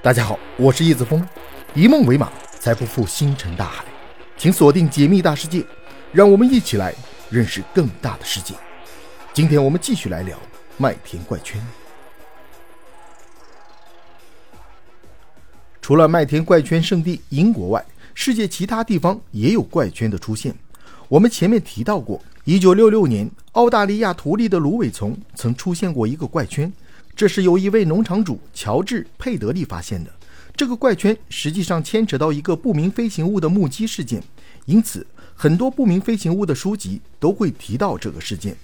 大家好，我是叶子峰，以梦为马，才不负星辰大海。请锁定解密大世界，让我们一起来认识更大的世界。今天我们继续来聊麦田怪圈。除了麦田怪圈圣地英国外，世界其他地方也有怪圈的出现。我们前面提到过，一九六六年，澳大利亚图利的芦苇丛曾出现过一个怪圈。这是由一位农场主乔治·佩德利发现的。这个怪圈实际上牵扯到一个不明飞行物的目击事件，因此很多不明飞行物的书籍都会提到这个事件。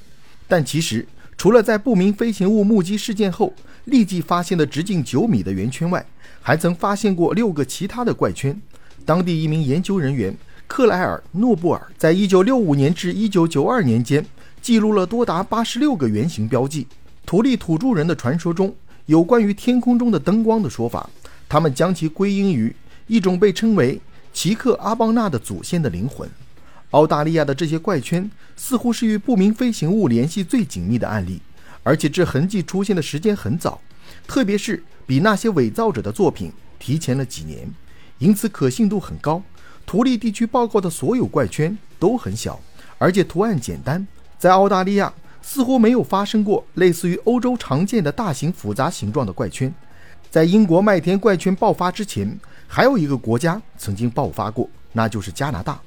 但其实，除了在不明飞行物目击事件后立即发现的直径九米的圆圈外，还曾发现过六个其他的怪圈。当地一名研究人员克莱尔·诺布尔在一九六五年至一九九二年间记录了多达八十六个圆形标记。土利土著人的传说中有关于天空中的灯光的说法，他们将其归因于一种被称为奇克阿邦纳的祖先的灵魂。澳大利亚的这些怪圈似乎是与不明飞行物联系最紧密的案例，而且这痕迹出现的时间很早，特别是比那些伪造者的作品提前了几年，因此可信度很高。图利地区报告的所有怪圈都很小，而且图案简单，在澳大利亚。似乎没有发生过类似于欧洲常见的大型复杂形状的怪圈。在英国麦田怪圈爆发之前，还有一个国家曾经爆发过，那就是加拿大。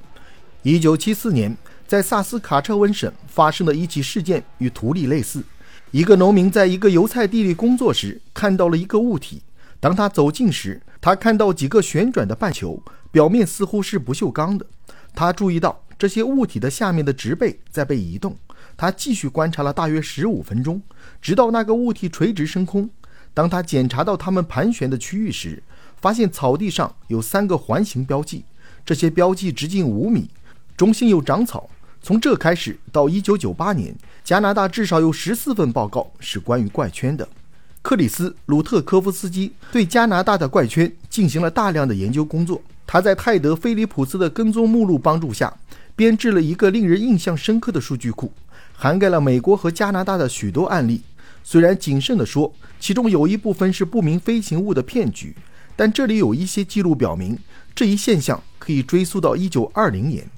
1974年，在萨斯卡彻温省发生的一起事件与图例类似。一个农民在一个油菜地里工作时，看到了一个物体。当他走近时，他看到几个旋转的半球，表面似乎是不锈钢的。他注意到这些物体的下面的植被在被移动。他继续观察了大约十五分钟，直到那个物体垂直升空。当他检查到它们盘旋的区域时，发现草地上有三个环形标记，这些标记直径五米，中心有长草。从这开始到一九九八年，加拿大至少有十四份报告是关于怪圈的。克里斯·鲁特科夫斯基对加拿大的怪圈进行了大量的研究工作。他在泰德·菲利普斯的跟踪目录帮助下，编制了一个令人印象深刻的数据库。涵盖了美国和加拿大的许多案例。虽然谨慎地说，其中有一部分是不明飞行物的骗局，但这里有一些记录表明，这一现象可以追溯到1920年。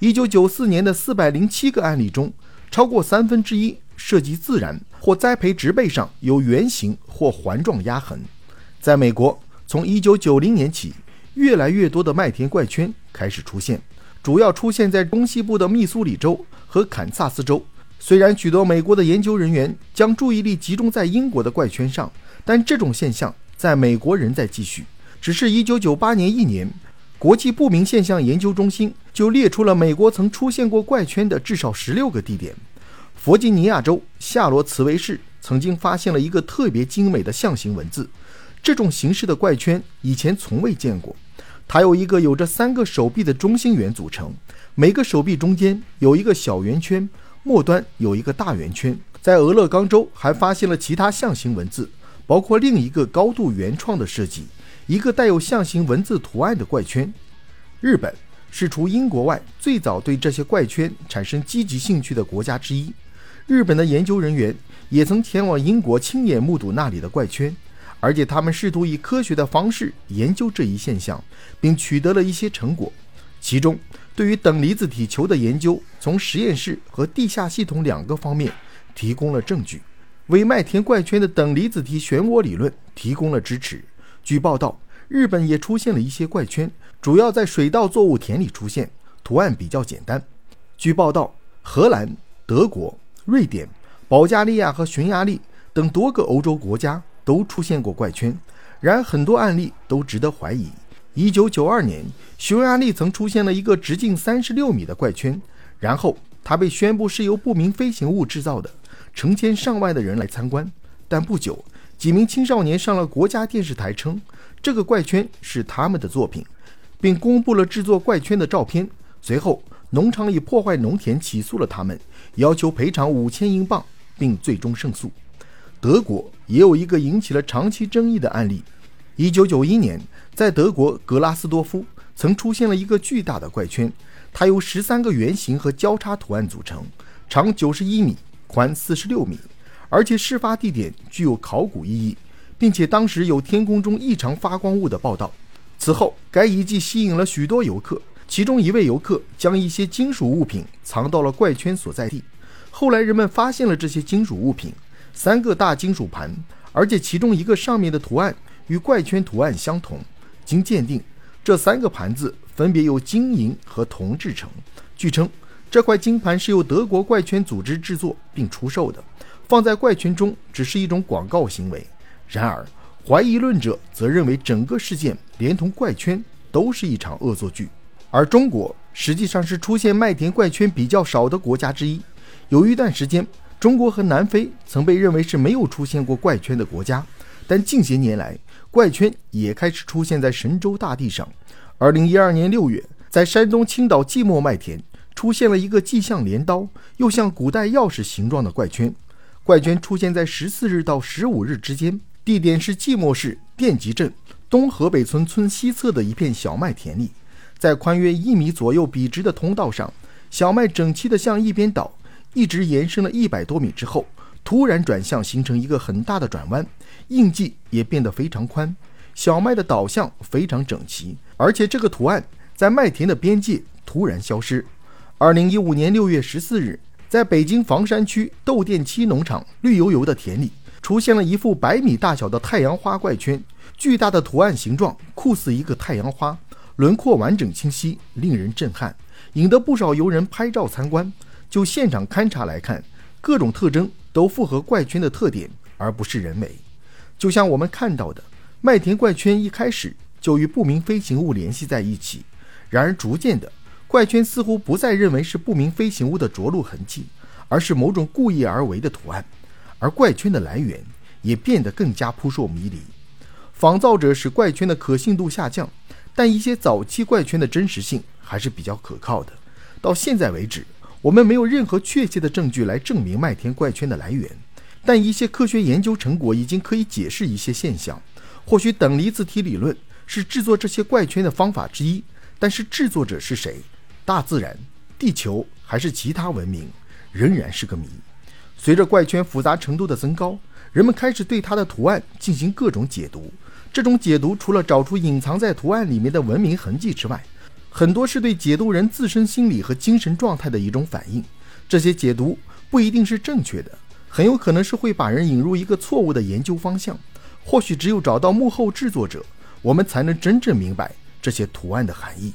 1994年的407个案例中，超过三分之一涉及自然或栽培植被上有圆形或环状压痕。在美国，从1990年起，越来越多的麦田怪圈开始出现，主要出现在东西部的密苏里州和堪萨斯州。虽然许多美国的研究人员将注意力集中在英国的怪圈上，但这种现象在美国仍在继续。只是一九九八年一年，国际不明现象研究中心就列出了美国曾出现过怪圈的至少十六个地点。弗吉尼亚州夏罗茨维市曾经发现了一个特别精美的象形文字，这种形式的怪圈以前从未见过。它由一个有着三个手臂的中心圆组成，每个手臂中间有一个小圆圈。末端有一个大圆圈，在俄勒冈州还发现了其他象形文字，包括另一个高度原创的设计，一个带有象形文字图案的怪圈。日本是除英国外最早对这些怪圈产生积极兴趣的国家之一。日本的研究人员也曾前往英国亲眼目睹那里的怪圈，而且他们试图以科学的方式研究这一现象，并取得了一些成果，其中。对于等离子体球的研究，从实验室和地下系统两个方面提供了证据，为麦田怪圈的等离子体漩涡理论提供了支持。据报道，日本也出现了一些怪圈，主要在水稻作物田里出现，图案比较简单。据报道，荷兰、德国、瑞典、保加利亚和匈牙利等多个欧洲国家都出现过怪圈，然而很多案例都值得怀疑。一九九二年，匈牙利曾出现了一个直径三十六米的怪圈，然后它被宣布是由不明飞行物制造的，成千上万的人来参观。但不久，几名青少年上了国家电视台，称这个怪圈是他们的作品，并公布了制作怪圈的照片。随后，农场以破坏农田起诉了他们，要求赔偿五千英镑，并最终胜诉。德国也有一个引起了长期争议的案例。一九九一年，在德国格拉斯多夫曾出现了一个巨大的怪圈，它由十三个圆形和交叉图案组成，长九十一米，宽四十六米，而且事发地点具有考古意义，并且当时有天空中异常发光物的报道。此后，该遗迹吸引了许多游客。其中一位游客将一些金属物品藏到了怪圈所在地。后来人们发现了这些金属物品，三个大金属盘，而且其中一个上面的图案与怪圈图案相同。经鉴定，这三个盘子分别由金银和铜制成。据称，这块金盘是由德国怪圈组织制作并出售的，放在怪圈中只是一种广告行为。然而，怀疑论者则认为整个事件连同怪圈都是一场恶作剧。而中国实际上是出现麦田怪圈比较少的国家之一。有一段时间，中国和南非曾被认为是没有出现过怪圈的国家，但近些年来，怪圈也开始出现在神州大地上。二零一二年六月，在山东青岛即墨麦田出现了一个既像镰刀又像古代钥匙形状的怪圈。怪圈出现在十四日到十五日之间，地点是即墨市电集镇东河北村村西侧的一片小麦田里。在宽约一米左右笔直的通道上，小麦整齐地向一边倒，一直延伸了一百多米之后，突然转向，形成一个很大的转弯，印记也变得非常宽。小麦的倒向非常整齐，而且这个图案在麦田的边界突然消失。二零一五年六月十四日，在北京房山区窦店七农场绿油油的田里，出现了一幅百米大小的太阳花怪圈，巨大的图案形状酷似一个太阳花。轮廓完整清晰，令人震撼，引得不少游人拍照参观。就现场勘查来看，各种特征都符合怪圈的特点，而不是人为。就像我们看到的，麦田怪圈一开始就与不明飞行物联系在一起，然而逐渐的，怪圈似乎不再认为是不明飞行物的着陆痕迹，而是某种故意而为的图案，而怪圈的来源也变得更加扑朔迷离。仿造者使怪圈的可信度下降。但一些早期怪圈的真实性还是比较可靠的。到现在为止，我们没有任何确切的证据来证明麦田怪圈的来源，但一些科学研究成果已经可以解释一些现象。或许等离子体理论是制作这些怪圈的方法之一，但是制作者是谁？大自然、地球还是其他文明，仍然是个谜。随着怪圈复杂程度的增高，人们开始对它的图案进行各种解读。这种解读除了找出隐藏在图案里面的文明痕迹之外，很多是对解读人自身心理和精神状态的一种反应。这些解读不一定是正确的，很有可能是会把人引入一个错误的研究方向。或许只有找到幕后制作者，我们才能真正明白这些图案的含义。